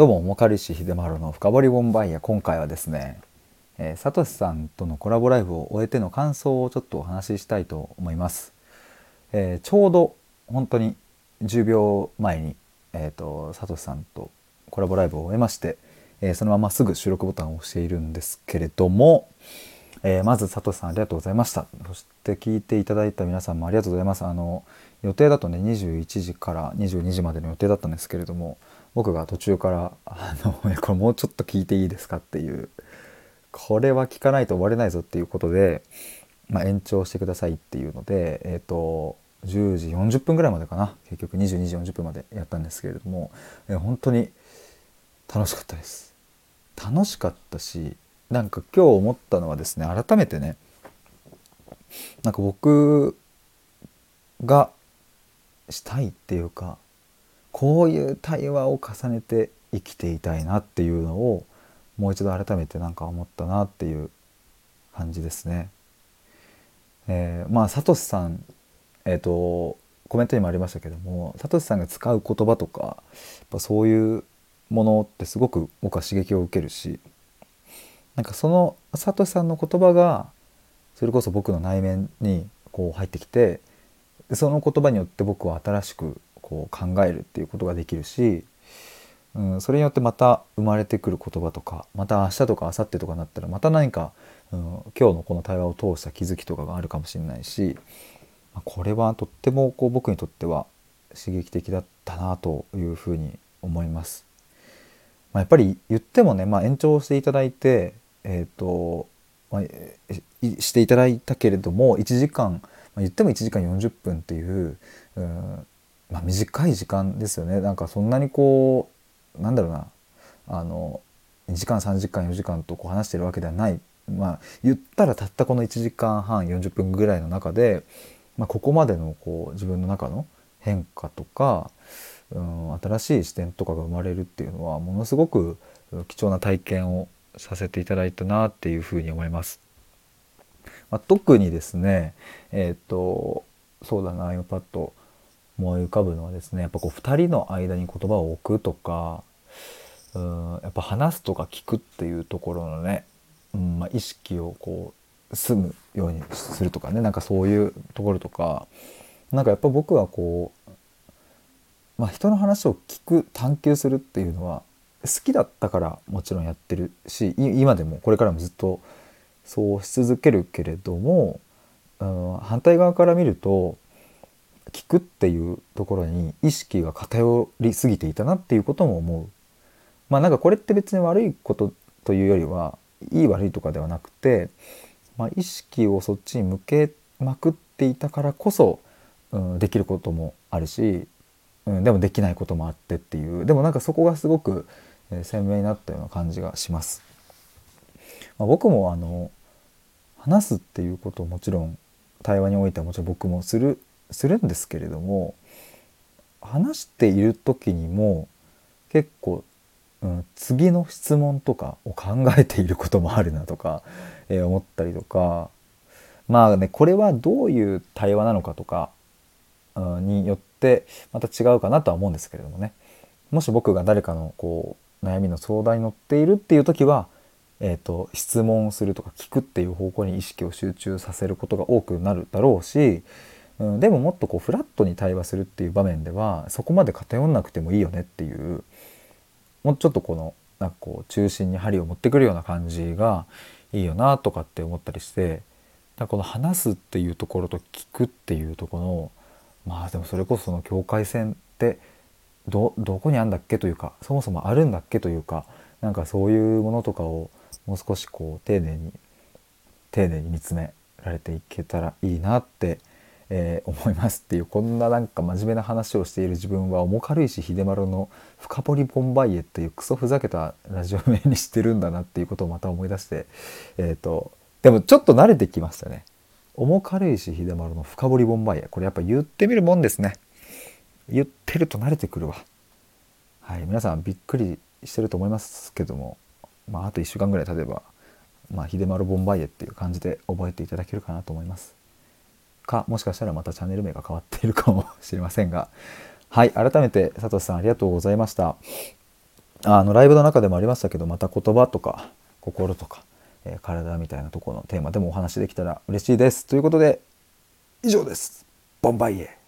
どうも、もかりし秀丸の深掘りボンバイヤ今回はですね、えー、サトシさんとのコラボライブを終えての感想をちょっとお話ししたいと思います。えー、ちょうど本当に10秒前に、えっ、ー、と、サトシさんとコラボライブを終えまして、えそのまますぐ収録ボタンを押しているんですけれども、えまずサトシさんありがとうございました。そして聞いていただいた皆さんもありがとうございます。あの、予定だとね、21時から22時までの予定だったんですけれども、僕が途中から「あのこれもうちょっと聞いていいですか?」っていうこれは聞かないと終われないぞっていうことで、まあ、延長してくださいっていうので、えーと、10時40分ぐらいまでかな結局22時40分までやったんですけれども、えー、本当に楽しかったです楽しかったしなんか今日思ったのはですね改めてねなんか僕がしたいっていうかこういう対話を重ねて生きていたいなっていうのをもう一度改めて何か思ったなっていう感じですね。えー、まあサトシさんえっ、ー、とコメントにもありましたけどもサトシさんが使う言葉とかやっぱそういうものってすごく僕は刺激を受けるしなんかそのサトシさんの言葉がそれこそ僕の内面にこう入ってきてその言葉によって僕は新しくこう考えるっていうことができるし、うん、それによってまた生まれてくる言葉とかまた明日とか明後日とかなったらまた何か、うん、今日のこの対話を通した気づきとかがあるかもしれないしこれはとってもこう僕にとっては刺激的だったなというふうに思います。まあ、やっぱり言ってもね、まあ、延長していただいて、えーとまあ、していただいたけれども1時間、ま、言っても1時間40分っていう、うん、まあ、短い時間ですよね。なんかそんなにこうなんだろうな。あの2時間3時間4時間とこう話してるわけではない。まあ言ったらたったこの1時間半40分ぐらいの中で、まあ、ここまでのこう自分の中の変化とか、うん、新しい視点とかが生まれるっていうのはものすごく貴重な体験をさせていただいたなっていうふうに思います。まあ、特にですねえっ、とそうだな iPad 思い浮かぶのはですねやっぱこう2人の間に言葉を置くとかうんやっぱ話すとか聞くっていうところのね、うんまあ、意識をこう済むようにするとかねなんかそういうところとかなんかやっぱ僕はこう、まあ、人の話を聞く探求するっていうのは好きだったからもちろんやってるし今でもこれからもずっとそうし続けるけれども、うん、反対側から見ると聞くっていうところに意識が偏りすぎていたなっていうことも思う。まあなんかこれって別に悪いことというよりはいい悪いとかではなくて、まあ、意識をそっちに向けまくっていたからこそ、うん、できることもあるし、うん、でもできないこともあってっていうでもなんかそこがすごく、え、鮮明になったような感じがします。まあ、僕もあの話すっていうことをもちろん対話においてはもちろん僕もするするんですけれども話している時にも結構、うん、次の質問とかを考えていることもあるなとか、えー、思ったりとかまあねこれはどういう対話なのかとか、うん、によってまた違うかなとは思うんですけれどもね。もし僕が誰かのこう悩みの相談に乗っているっていう時はえーと、質問するとか聞くっていう方向に意識を集中させることが多くなるだろうしうん、でももっとこうフラットに対話するっていう場面ではそこまで偏んなくてもいいよねっていうもうちょっとこのなんかこう中心に針を持ってくるような感じがいいよなとかって思ったりしてだこの話すっていうところと聞くっていうところのまあでもそれこそその境界線ってどどこにあんだっけというかそもそもあるんだっけというかなんかそういうものとかをもう少しこう丁寧に丁寧に見つめられていけたらいいなってえー、思いますっていうこんななんか真面目な話をしている自分は重軽石秀丸の「深掘りボンバイエ」っていうクソふざけたラジオ名にしてるんだなっていうことをまた思い出して えっ、ー、とでもちょっと慣れてきましたね。重軽石秀丸の深掘りボンバイエこれやっぱ言ってみるもんですね。言ってると慣れてくるわ。はい、皆さんびっくりしてると思いますけども、まあ、あと1週間ぐらい経てば、まあ、秀丸ボンバイエっていう感じで覚えていただけるかなと思います。かもしかしたらまたチャンネル名が変わっているかもしれませんがはい改めて佐藤さんありがとうございましたあのライブの中でもありましたけどまた言葉とか心とか、えー、体みたいなところのテーマでもお話できたら嬉しいです。ということで以上です。ボンバイエ